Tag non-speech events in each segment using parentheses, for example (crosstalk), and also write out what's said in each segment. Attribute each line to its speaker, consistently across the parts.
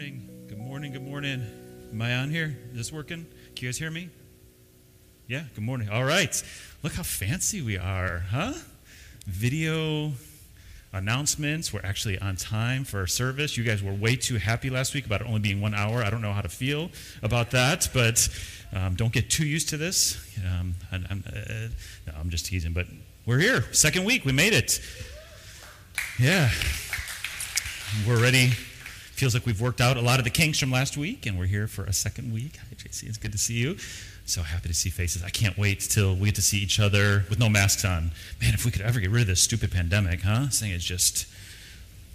Speaker 1: morning. Good morning. Good morning. Am I on here? Is this working? Can you guys hear me? Yeah, good morning. All right. Look how fancy we are, huh? Video announcements. We're actually on time for our service. You guys were way too happy last week about it only being one hour. I don't know how to feel about that, but um, don't get too used to this. Um, I, am uh, no, I'm just teasing, but we're here. Second week. We made it. Yeah. We're ready feels like we've worked out a lot of the kinks from last week, and we're here for a second week. Hi, JC. It's good to see you. So happy to see faces. I can't wait till we get to see each other with no masks on. Man, if we could ever get rid of this stupid pandemic, huh? This thing is just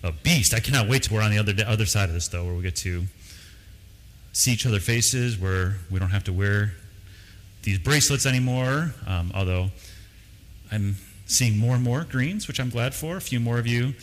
Speaker 1: a beast. I cannot wait till we're on the other other side of this, though, where we get to see each other faces, where we don't have to wear these bracelets anymore. Um, although I'm seeing more and more greens, which I'm glad for. A few more of you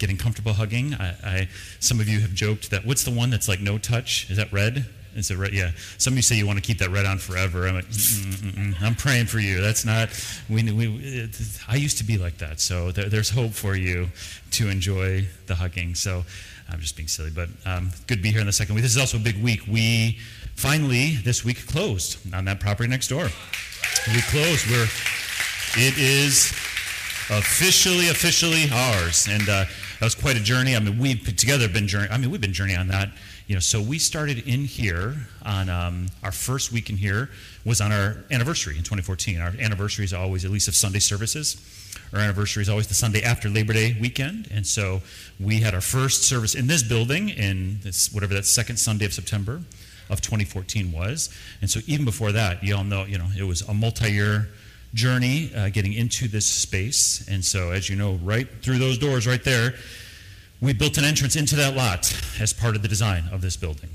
Speaker 1: getting comfortable hugging. I, I, some of you have joked that what's the one that's like no touch? Is that red? Is it red? Yeah. Some of you say you want to keep that red on forever. I'm like, Mm-mm-mm. I'm praying for you. That's not. We, we, it, I used to be like that. So there, there's hope for you to enjoy the hugging. So I'm just being silly, but um, good to be here in the second week. This is also a big week. We finally this week closed on that property next door. We closed. We're. It is officially, officially ours, and. Uh, that was quite a journey. I mean, we together been journey. I mean, we've been journeying on that. You know, so we started in here on um, our first week in here was on our anniversary in 2014. Our anniversary is always at least of Sunday services. Our anniversary is always the Sunday after Labor Day weekend, and so we had our first service in this building in this whatever that second Sunday of September of 2014 was. And so even before that, you all know, you know, it was a multi-year journey uh, getting into this space. And so, as you know, right through those doors right there, we built an entrance into that lot as part of the design of this building.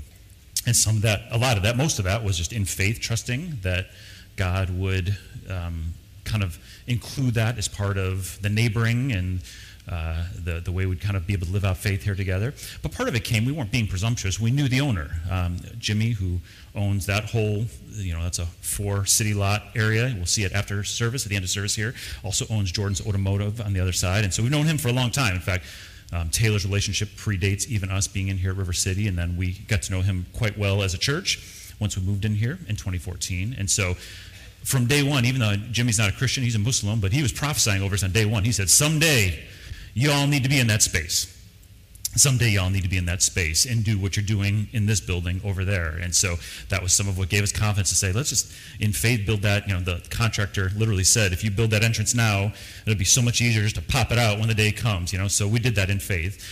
Speaker 1: And some of that, a lot of that, most of that was just in faith, trusting that God would um, kind of include that as part of the neighboring and uh, the, the way we'd kind of be able to live out faith here together. But part of it came, we weren't being presumptuous. We knew the owner, um, Jimmy, who owns that whole, you know, that's a four city lot area. We'll see it after service, at the end of service here. Also owns Jordan's Automotive on the other side. And so we've known him for a long time. In fact, um, Taylor's relationship predates even us being in here at River City. And then we got to know him quite well as a church once we moved in here in 2014. And so from day one, even though Jimmy's not a Christian, he's a Muslim, but he was prophesying over us on day one. He said, Someday, you all need to be in that space. Someday y'all need to be in that space and do what you're doing in this building over there. And so that was some of what gave us confidence to say, let's just in faith build that. You know, the contractor literally said, if you build that entrance now, it'll be so much easier just to pop it out when the day comes. You know, so we did that in faith.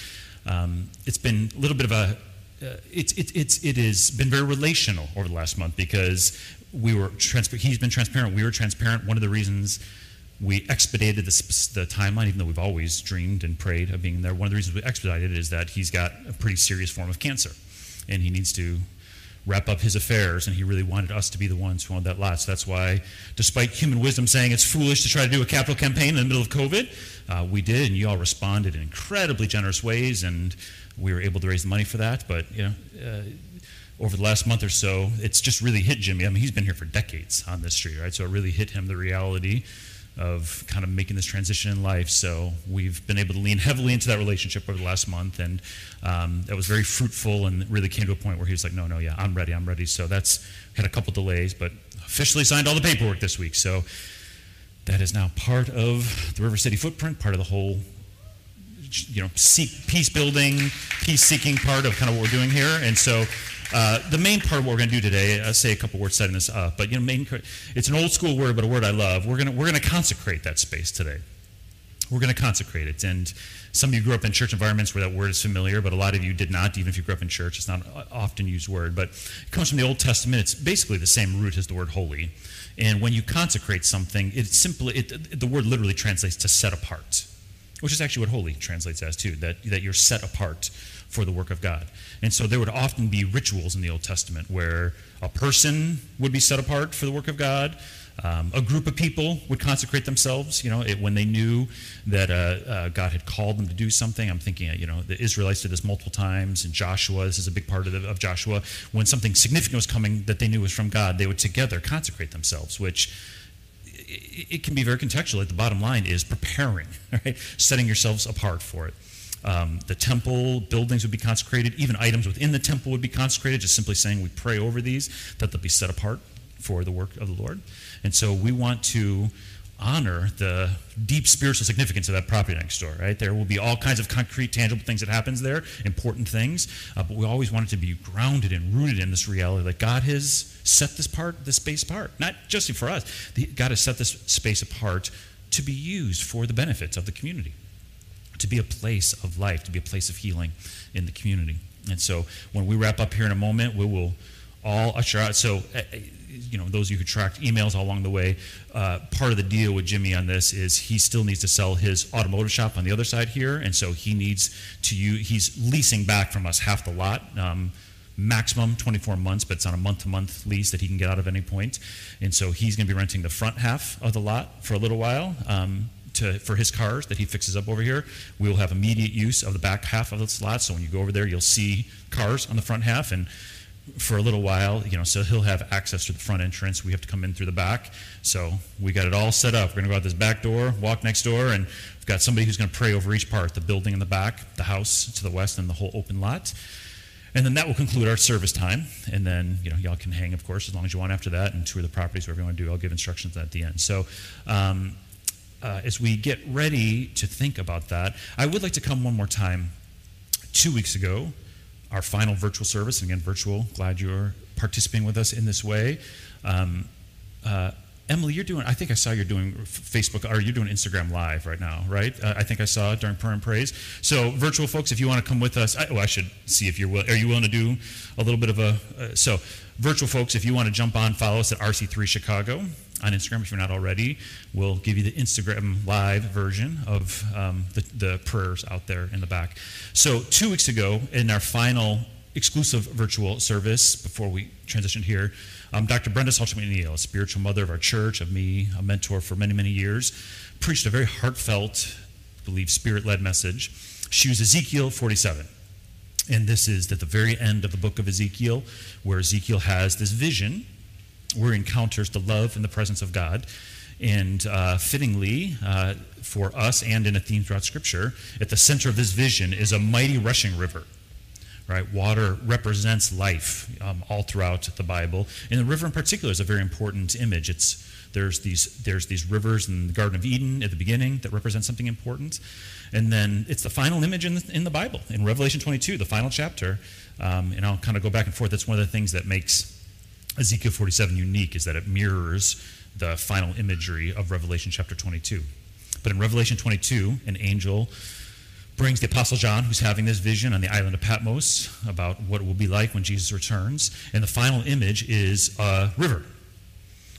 Speaker 1: Um, it's been a little bit of a uh, it's it, it's it has been very relational over the last month because we were transparent. He's been transparent. We were transparent. One of the reasons we expedited the, the, timeline, even though we've always dreamed and prayed of being there. One of the reasons we expedited it is that he's got a pretty serious form of cancer, and he needs to wrap up his affairs, and he really wanted us to be the ones who owned that lot. So that's why, despite human wisdom saying it's foolish to try to do a capital campaign in the middle of COVID, uh, we did, and you all responded in incredibly generous ways, and we were able to raise the money for that. But you know. Uh, over the last month or so, it's just really hit Jimmy. I mean, he's been here for decades on this street, right? So it really hit him the reality of kind of making this transition in life. So we've been able to lean heavily into that relationship over the last month, and um, that was very fruitful and really came to a point where he was like, no, no, yeah, I'm ready, I'm ready. So that's had a couple delays, but officially signed all the paperwork this week. So that is now part of the River City footprint, part of the whole you know peace building, peace seeking part of kind of what we're doing here, and so uh, the main part of what we're going to do today, I'll say a couple words setting this up, but you know, main, it's an old school word, but a word I love. We're going to, we're going to consecrate that space today. We're going to consecrate it. And some of you grew up in church environments where that word is familiar, but a lot of you did not, even if you grew up in church. It's not often used word, but it comes from the Old Testament. It's basically the same root as the word holy. And when you consecrate something, it simply, it, the word literally translates to set apart, which is actually what holy translates as too, that, that you're set apart for the work of God. And so there would often be rituals in the Old Testament where a person would be set apart for the work of God. Um, a group of people would consecrate themselves, you know, it, when they knew that uh, uh, God had called them to do something. I'm thinking, you know, the Israelites did this multiple times, and Joshua, this is a big part of, the, of Joshua. When something significant was coming that they knew was from God, they would together consecrate themselves, which it, it can be very contextual. Like the bottom line is preparing, (laughs) right? Setting yourselves apart for it. Um, the temple buildings would be consecrated. Even items within the temple would be consecrated, just simply saying we pray over these, that they'll be set apart for the work of the Lord. And so we want to honor the deep spiritual significance of that property next door right? There will be all kinds of concrete tangible things that happens there important things uh, but we always want it to be grounded and rooted in this reality that god has set this part this space apart. Not just for us. God has set this space apart to be used for the benefits of the community to be a place of life to be a place of healing in the community and so when we wrap up here in a moment we will all usher out so uh, you know, those of you who tracked emails all along the way, uh, part of the deal with Jimmy on this is he still needs to sell his automotive shop on the other side here, and so he needs to use, he's leasing back from us half the lot. Um, maximum 24 months, but it's on a month to month lease that he can get out of any point. And so he's going to be renting the front half of the lot for a little while. Um, to, for his cars that he fixes up over here. We will have immediate use of the back half of the lot. So when you go over there, you'll see cars on the front half. And for a little while, you know, so he'll have access to the front entrance. We have to come in through the back. So we got it all set up. We're going to go out this back door, walk next door, and we've got somebody who's going to pray over each part the building in the back, the house to the west, and the whole open lot. And then that will conclude our service time. And then, you know, y'all can hang, of course, as long as you want after that and tour the properties, whatever you want to do. I'll give instructions at the end. So, um, uh, as we get ready to think about that, I would like to come one more time. Two weeks ago, our final virtual service. And again, virtual, glad you're participating with us in this way. Um, uh, Emily, you're doing, I think I saw you're doing Facebook, or you're doing Instagram Live right now, right? Uh, I think I saw during Prayer and Praise. So, virtual folks, if you want to come with us, I, well, I should see if you're willing, are you willing to do a little bit of a, uh, so, virtual folks, if you want to jump on, follow us at RC3 Chicago on Instagram if you're not already. We'll give you the Instagram live version of um, the, the prayers out there in the back. So, two weeks ago, in our final exclusive virtual service before we transitioned here, um, Dr. Brenda Salter McNeil, a spiritual mother of our church, of me, a mentor for many, many years, preached a very heartfelt, I believe, spirit led message. She was Ezekiel 47. And this is at the very end of the book of Ezekiel, where Ezekiel has this vision where encounters the love and the presence of God. And uh, fittingly, uh, for us and in a theme throughout Scripture, at the center of this vision is a mighty rushing river. Right, water represents life um, all throughout the Bible, and the river in particular is a very important image. It's there's these there's these rivers in the Garden of Eden at the beginning that represent something important, and then it's the final image in the, in the Bible in Revelation 22, the final chapter. Um, and I'll kind of go back and forth. That's one of the things that makes Ezekiel 47 unique is that it mirrors the final imagery of Revelation chapter 22. But in Revelation 22, an angel brings the Apostle John, who's having this vision on the island of Patmos about what it will be like when Jesus returns. And the final image is a river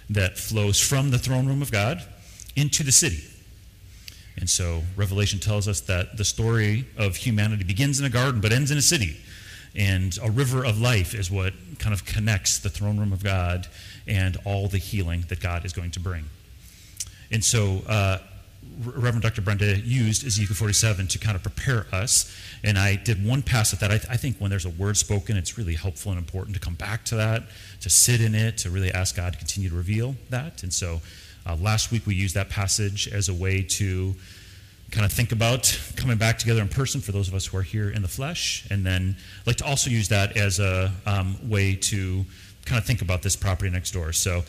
Speaker 1: that flows from the throne room of God into the city. And so Revelation tells us that the story of humanity begins in a garden but ends in a city. And a river of life is what kind of connects the throne room of God and all the healing that God is going to bring. And so, uh, Reverend Dr. Brenda used Ezekiel 47 to kind of prepare us. And I did one pass at that. I, th- I, think when there's a word spoken, it's really helpful and important to come back to that, to sit in it, to really ask God to continue to reveal that. And so uh, last week we used that passage as a way to kind of think about coming back together in person for those of us who are here in the flesh. And then I'd like to also use that as a um, way to kind of think about this property next door. So,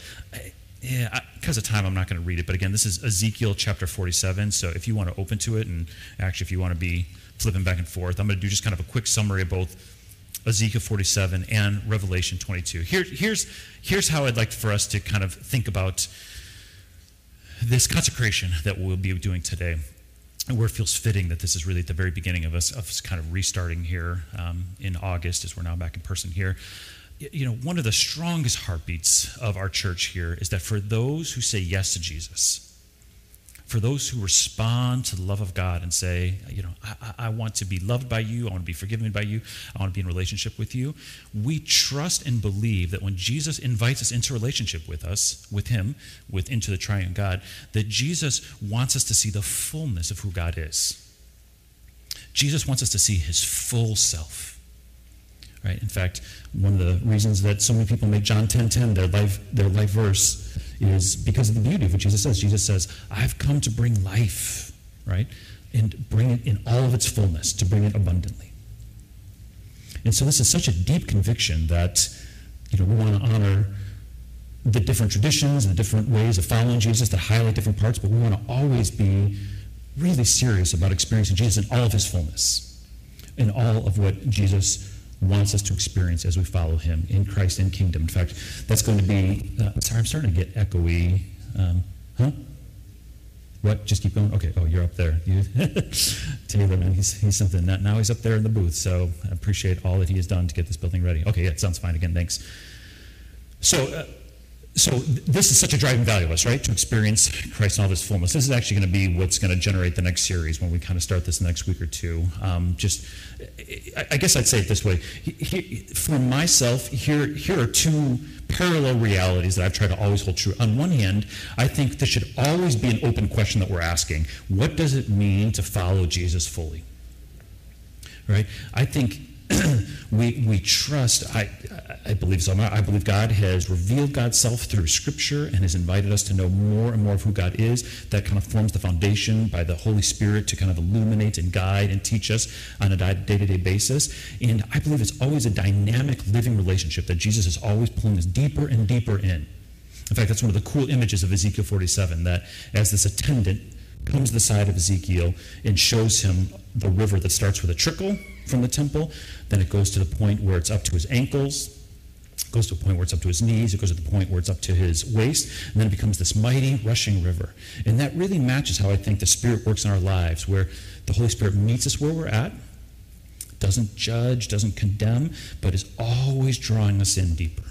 Speaker 1: yeah, because of time, I'm not going to read it. But again, this is Ezekiel chapter 47. So if you want to open to it, and actually, if you want to be flipping back and forth, I'm going to do just kind of a quick summary of both Ezekiel 47 and Revelation 22. Here, here's, here's how I'd like for us to kind of think about this consecration that we'll be doing today where it feels fitting that this is really at the very beginning of us, of us kind of restarting here um, in August as we're now back in person here. You know, one of the strongest heartbeats of our church here is that for those who say yes to Jesus, for those who respond to the love of God and say, you know, I, I, want to be loved by you, I want to be forgiven by you, I want to be in relationship with you, we trust and believe that when Jesus invites us into relationship with us, with Him, with into the triune God, that Jesus wants us to see the fullness of who God is. Jesus wants us to see His full self. Right? In fact, one of the reasons that so many people make John 10:10 10, 10, their life their life verse is because of the beauty of what Jesus says. Jesus says, "I've come to bring life." Right? and bring it in all of its fullness, to bring it abundantly. And so this is such a deep conviction that you know, we want to honor the different traditions and the different ways of following Jesus that highlight different parts, but we want to always be really serious about experiencing Jesus in all of his fullness, in all of what Jesus wants us to experience as we follow him in Christ and kingdom. In fact, that's going to be, uh, sorry, I'm starting to get echoey. Um, huh? What? Just keep going? Okay. Oh, you're up there. You, (laughs) Taylor, man, he's, he's something. Now he's up there in the booth, so I appreciate all that he has done to get this building ready. Okay, yeah, it sounds fine again. Thanks. So, uh, so this is such a driving value of us, right? To experience Christ in all his fullness. This is actually going to be what's going to generate the next series when we kind of start this next week or two. Um, just, I guess I'd say it this way: for myself, here here are two parallel realities that I've tried to always hold true. On one hand, I think this should always be an open question that we're asking: What does it mean to follow Jesus fully? Right? I think (clears throat) we, we trust, I, I believe so. I believe God has revealed God's self through Scripture and has invited us to know more and more of who God is. That kind of forms the foundation by the Holy Spirit to kind of illuminate and guide and teach us on a day to day basis. And I believe it's always a dynamic living relationship that Jesus is always pulling us deeper and deeper in. In fact, that's one of the cool images of Ezekiel 47 that as this attendant comes to the side of Ezekiel and shows him the river that starts with a trickle from the temple. Then it goes to the point where it's up to his ankles. It goes to a point where it's up to his knees. It goes to the point where it's up to his waist. And then it becomes this mighty rushing river. And that really matches how I think the Spirit works in our lives, where the Holy Spirit meets us where we're at, doesn't judge, doesn't condemn, but is always drawing us in deeper.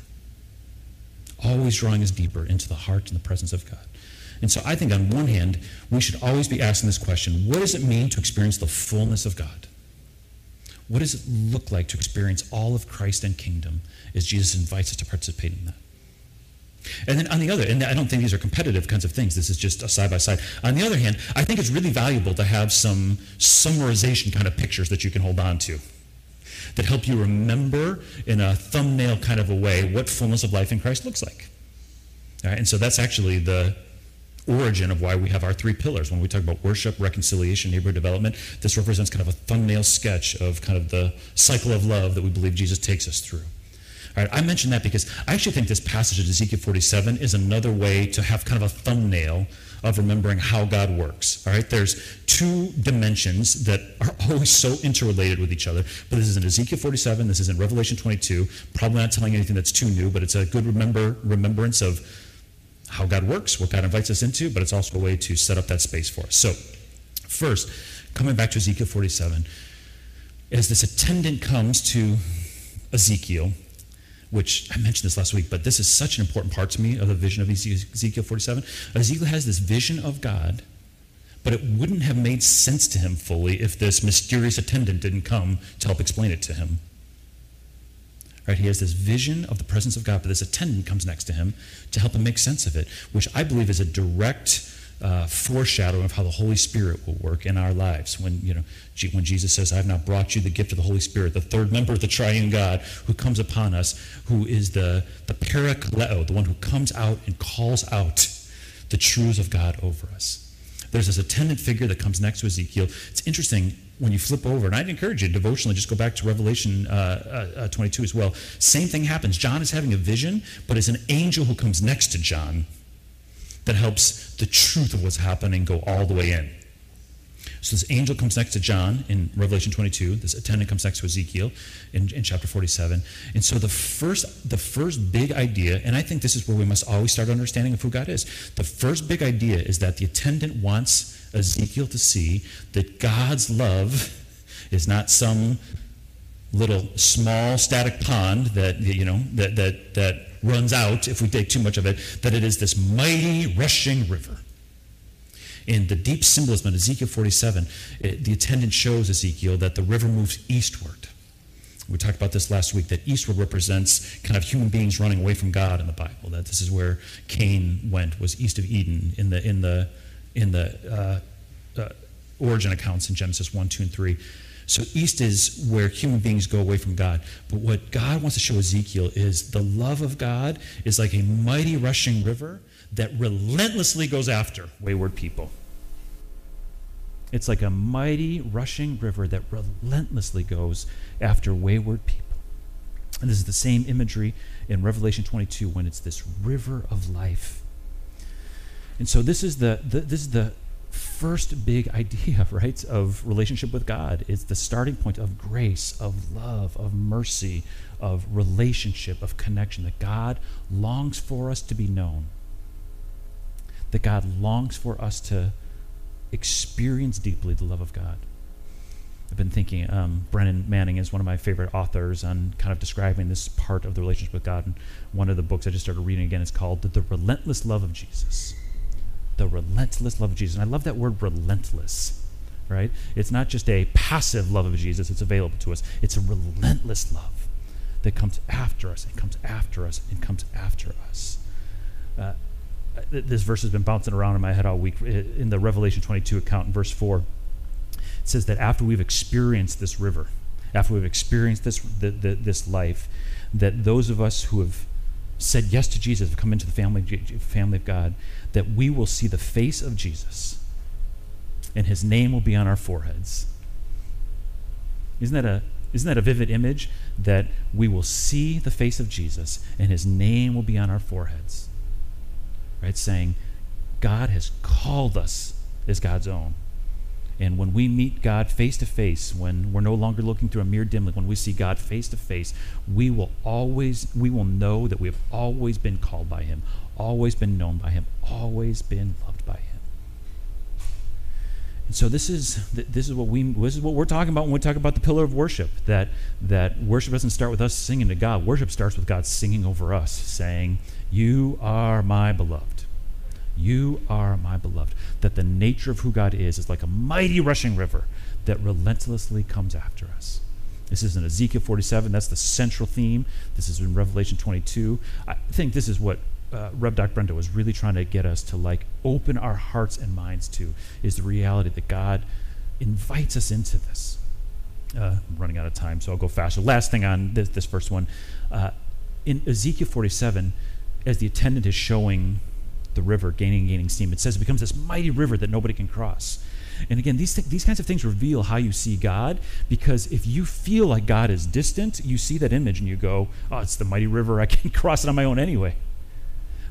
Speaker 1: Always drawing us deeper into the heart and the presence of God. And so I think on one hand, we should always be asking this question what does it mean to experience the fullness of God? What does it look like to experience all of Christ and kingdom as Jesus invites us to participate in that? And then on the other, and I don't think these are competitive kinds of things. This is just a side by side. On the other hand, I think it's really valuable to have some summarization kind of pictures that you can hold on to that help you remember in a thumbnail kind of a way what fullness of life in Christ looks like. All right, and so that's actually the origin of why we have our three pillars. When we talk about worship, reconciliation, neighborhood development, this represents kind of a thumbnail sketch of kind of the cycle of love that we believe Jesus takes us through. All right, I mention that because I actually think this passage of Ezekiel 47 is another way to have kind of a thumbnail of remembering how God works. All right, there's two dimensions that are (laughs) always so interrelated with each other. But this is in Ezekiel 47. This is in Revelation 22. Probably not telling anything that's too new, but it's a good remember remembrance of how God works, what God invites us into, but it's also a way to set up that space for us. So, first, coming back to Ezekiel 47, as this attendant comes to Ezekiel, which I mentioned this last week, but this is such an important part to me of the vision of Ezekiel 47. Ezekiel has this vision of God, but it wouldn't have made sense to him fully if this mysterious attendant didn't come to help explain it to him. Right? He has this vision of the presence of God, but this attendant comes next to him to help him make sense of it, which I believe is a direct uh, foreshadowing of how the Holy Spirit will work in our lives. When you know, when Jesus says, "I have not brought you the gift of the Holy Spirit," the third member of the Triune God who comes upon us, who is the the Parakleo, the one who comes out and calls out the truths of God over us. There's this attendant figure that comes next to Ezekiel. It's interesting when you flip over, and I'd encourage you devotionally just go back to Revelation uh, uh, uh 22 as well. Same thing happens. John is having a vision, but it's an angel who comes next to John that helps the truth of what's happening go all the way in. So this angel comes next to John in Revelation 22. This attendant comes next to Ezekiel in, in chapter 47. And so the first, the first big idea, and I think this is where we must always start understanding of who God is. The first big idea is that the attendant wants Ezekiel to see that God's love is not some little small static pond that you know that that that runs out if we take too much of it that it is this mighty rushing river. In the deep symbolism of Ezekiel 47 it, the attendant shows Ezekiel that the river moves eastward. We talked about this last week that eastward represents kind of human beings running away from God in the Bible that this is where Cain went was east of Eden in the in the in the uh, uh, origin accounts in Genesis 1, 2, and 3. So east is where human beings go away from God. But what God wants to show Ezekiel is the love of God is like a mighty rushing river that relentlessly goes after wayward people. It's like a mighty rushing river that relentlessly goes after wayward people. And this is the same imagery in Revelation 22 when it's this river of life. And so this is the, the this is the first big idea, (laughs) right, of relationship with God. It's the starting point of grace, of love, of mercy, of relationship, of connection. That God longs for us to be known. That God longs for us to experience deeply the love of God. I've been thinking, um, Brennan Manning is one of my favorite authors on kind of describing this part of the relationship with God. And one of the books I just started reading again is called The Relentless Love of Jesus the relentless love of Jesus. And I love that word relentless, right? It's not just a passive love of Jesus, it's available to us. It's a relentless love that comes after us and comes after us and comes after us. Uh, this verse has been bouncing around in my head all week. In the Revelation 22 account, in verse 4, it says that after we've experienced this river, after we've experienced this, the, the, this life, that those of us who have said yes to Jesus, have come into the family, family of God, that we will see the face of Jesus and his name will be on our foreheads. Isn't that a isn't that a vivid image that we will see the face of Jesus and his name will be on our foreheads? Right? Saying, God has called us as God's own. And when we meet God face to face, when we're no longer looking through a mirror dimly, when we see God face to face, we will always, we will know that we have always been called by Him, always been known by Him, always been loved by Him. And so this is this is what we this is what we're talking about when we talk about the pillar of worship. That that worship doesn't start with us singing to God. Worship starts with God singing over us, saying, "You are my beloved." You are my beloved. That the nature of who God is is like a mighty rushing river that relentlessly comes after us. This is in Ezekiel 47. That's the central theme. This is in Revelation 22. I think this is what uh, Rev. Doc Brenda was really trying to get us to like open our hearts and minds to is the reality that God invites us into this. Uh, I'm running out of time, so I'll go faster. Last thing on this, this first one. Uh, in Ezekiel 47, as the attendant is showing the river gaining gaining steam. It says it becomes this mighty river that nobody can cross. And again, these, th- these kinds of things reveal how you see God because if you feel like God is distant, you see that image and you go, oh, it's the mighty river. I (laughs) can cross it on my own anyway.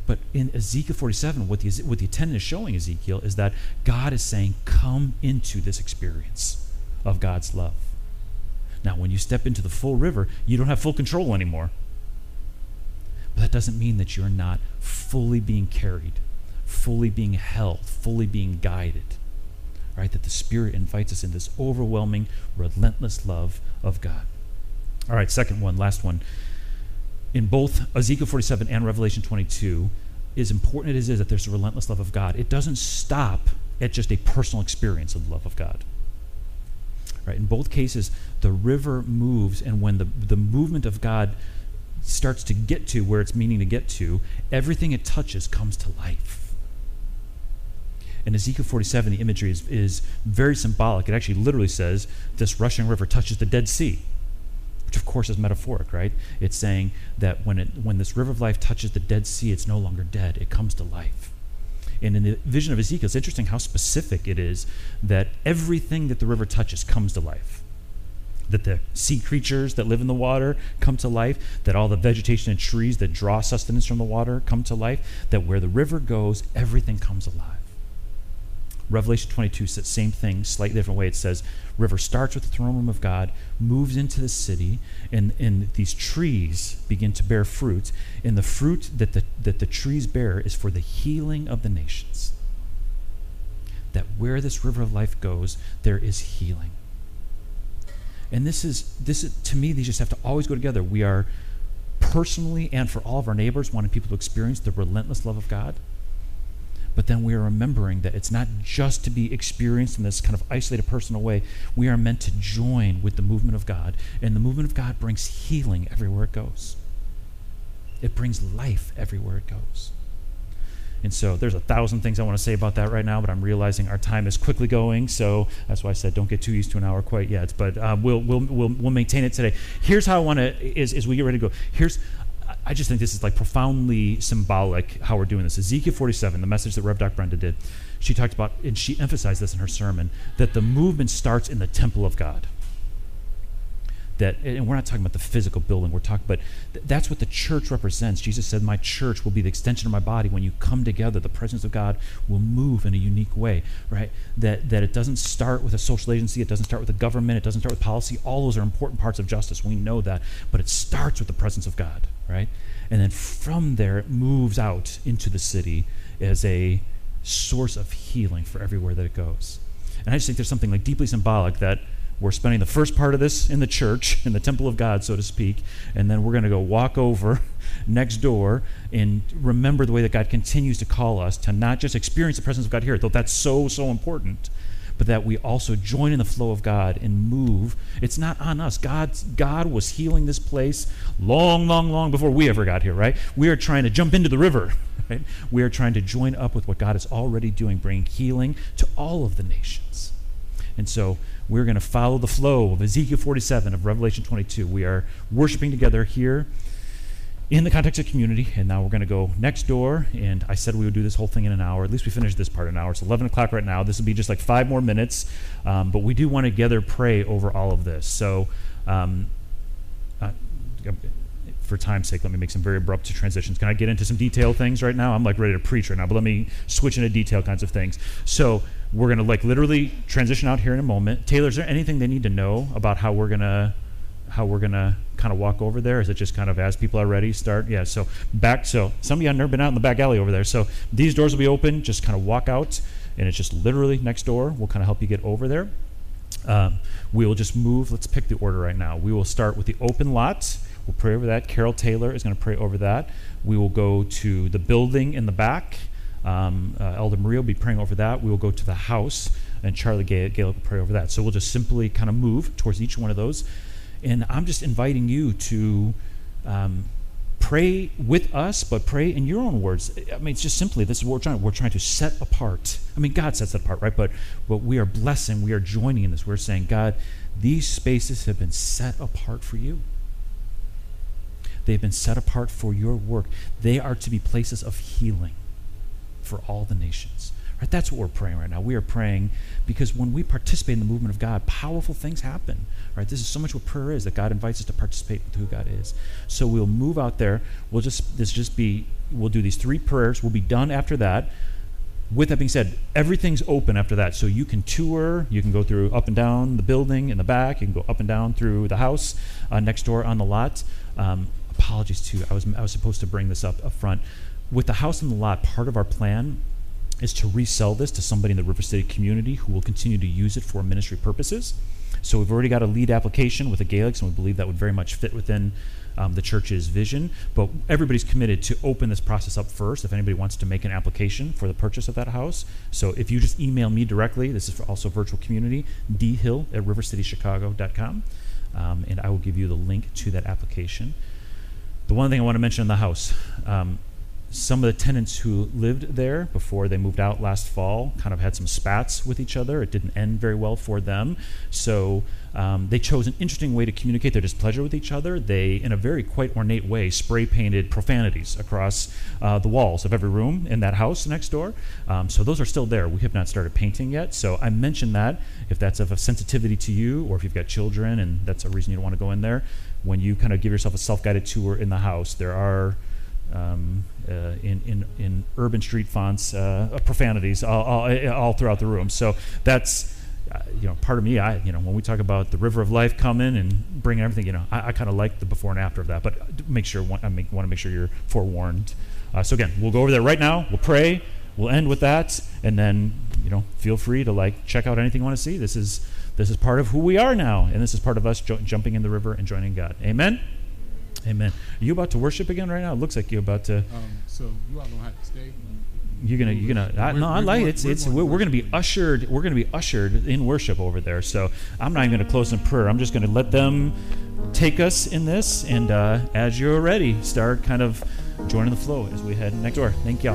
Speaker 1: But in Ezekiel 47, what the, what the attendant is showing Ezekiel is that God is saying, come into this experience of God's love. Now, when you step into the full river, you don't have full control anymore. But that doesn't mean that you're not fully being carried, fully being held, fully being guided. Right? That the Spirit invites us in this overwhelming, relentless love of God. All right, second one, last one. In both Ezekiel 47 and Revelation 22, as important as it is that there's a relentless love of God, it doesn't stop at just a personal experience of the love of God. Right? In both cases, the river moves, and when the, the movement of God starts to get to where it's meaning to get to, everything it touches comes to life. In Ezekiel 47, the imagery is, is very symbolic. It actually literally says this rushing river touches the Dead Sea, which of course is metaphoric, right? It's saying that when, it, when this river of life touches the Dead Sea, it's no longer dead, it comes to life. And in the vision of Ezekiel, it's interesting how specific it is that everything that the river touches comes to life that the sea creatures that live in the water come to life, that all the vegetation and trees that draw sustenance from the water come to life, that where the river goes, everything comes alive. Revelation 22 says the same thing, slightly different way. It says, river starts with the throne room of God, moves into the city, and, and these trees begin to bear fruit. And the fruit that the, that the trees bear is for the healing of the nations. That where this river of life goes, there is healing. And this is this is to me these just have to always go together. We are personally and for all of our neighbors wanting people to experience the relentless love of God. But then we are remembering that it's not just to be experienced in this kind of isolated personal way. We are meant to join with the movement of God. And the movement of God brings healing everywhere it goes. It brings life everywhere it goes. And so there's a thousand things I want to say about that right now, but I'm realizing our time is quickly going. So that's why I said don't get too used to an hour quite yet. But uh, we'll, we'll, we'll, we'll maintain it today. Here's how I want to, as, as we get ready to go, here's, I just think this is like profoundly symbolic how we're doing this. Ezekiel 47, the message that Rev. Doc Brenda did, she talked about, and she emphasized this in her sermon, that the movement starts in the temple of God that and we're not talking about the physical building we're talking but th- that's what the church represents. Jesus said my church will be the extension of my body. When you come together the presence of god will move in a unique way right? That that it doesn't start with a social agency it doesn't start with the government it doesn't start with policy. All those are important parts of justice. We know that but it starts with the presence of god right? And then from there it moves out into the city as a source of healing for everywhere that it goes. And i just think there's something like deeply symbolic that we're spending the first part of this in the church, in the temple of God, so to speak, and then we're going to go walk over (laughs) next door and remember the way that God continues to call us to not just experience the presence of God here, though that's so, so important, but that we also join in the flow of God and move. It's not on us. God, God was healing this place long, long, long before we ever got here, right? We are trying to jump into the river, (laughs) right? We are trying to join up with what God is already doing, bringing healing to all of the nations. And so we're going to follow the flow of Ezekiel 47, of Revelation 22. We are worshiping together here in the context of community, and now we're going to go next door. And I said we would do this whole thing in an hour. At least we finished this part in an hour. It's 11 o'clock right now. This will be just like five more minutes, um, but we do want to together pray over all of this. So, um, uh, for time's sake, let me make some very abrupt transitions. Can I get into some detailed things right now? I'm like ready to preach right now, but let me switch into detail kinds of things. So we're gonna like literally transition out here in a moment. Taylor, is there anything they need to know about how we're gonna how we're gonna kind of walk over there? Is it just kind of as people are ready, start? Yeah. So back. So some of you have never been out in the back alley over there. So these doors will be open. Just kind of walk out, and it's just literally next door. We'll kind of help you get over there. Um, we will just move. Let's pick the order right now. We will start with the open lot We'll pray over that. Carol Taylor is going to pray over that. We will go to the building in the back. Um, uh, Elder Maria will be praying over that. We will go to the house, and Charlie Gaelic will pray over that. So we'll just simply kind of move towards each one of those. And I'm just inviting you to um, pray with us, but pray in your own words. I mean, it's just simply this is what we're trying. We're trying to set apart. I mean, God sets it apart, right? But but we are blessing. We are joining in this. We're saying, God, these spaces have been set apart for you. They've been set apart for your work. They are to be places of healing for all the nations. Right? That's what we're praying right now. We are praying because when we participate in the movement of God, powerful things happen. Right? This is so much what prayer is that God invites us to participate with who God is. So we'll move out there. We'll just this just be we'll do these three prayers. We'll be done after that. With that being said, everything's open after that. So you can tour, you can go through up and down the building in the back, you can go up and down through the house uh, next door on the lot. Um, apologies too. I was I was supposed to bring this up up front. With the house and the lot, part of our plan is to resell this to somebody in the River City community who will continue to use it for ministry purposes. So we've already got a lead application with the Gaelics, and we believe that would very much fit within um, the church's vision. But everybody's committed to open this process up first if anybody wants to make an application for the purchase of that house. So if you just email me directly, this is also virtual community, dhill at rivercitychicago.com, um, and I will give you the link to that application. The one thing I want to mention in the house um, some of the tenants who lived there before they moved out last fall kind of had some spats with each other. It didn't end very well for them. So um, they chose an interesting way to communicate their displeasure with each other. They, in a very quite ornate way, spray painted profanities across uh, the walls of every room in that house next door. Um, so those are still there. We have not started painting yet. So I mentioned that if that's of a sensitivity to you or if you've got children and that's a reason you don't want to go in there, when you kind of give yourself a self-guided tour in the house, there are um, uh, in, in, in urban street fonts uh, profanities all, all, all, throughout the room. So that's uh, you know part of me. I you know when we talk about the river of life coming and bringing everything, you know I, I kind of like the before and after of that. But make sure I make, want to make sure you're forewarned. Uh, so again, we'll go over there right now. We'll pray. We'll end with that, and then you know feel free to like check out anything you want to see. This is this is part of who we are now, and this is part of us jo- jumping in the river and joining God. Amen. Amen. Are you about to worship again right now? It looks like you're about to.
Speaker 2: Um, so you all don't have to stay.
Speaker 1: You're gonna, you're gonna. I, no, I like it. It's, it's. We're, we're gonna be ushered. We're gonna be ushered in worship over there. So I'm not even gonna close in prayer. I'm just gonna let them take us in this, and uh, as you're ready, start kind of joining the flow as we head next door. Thank you.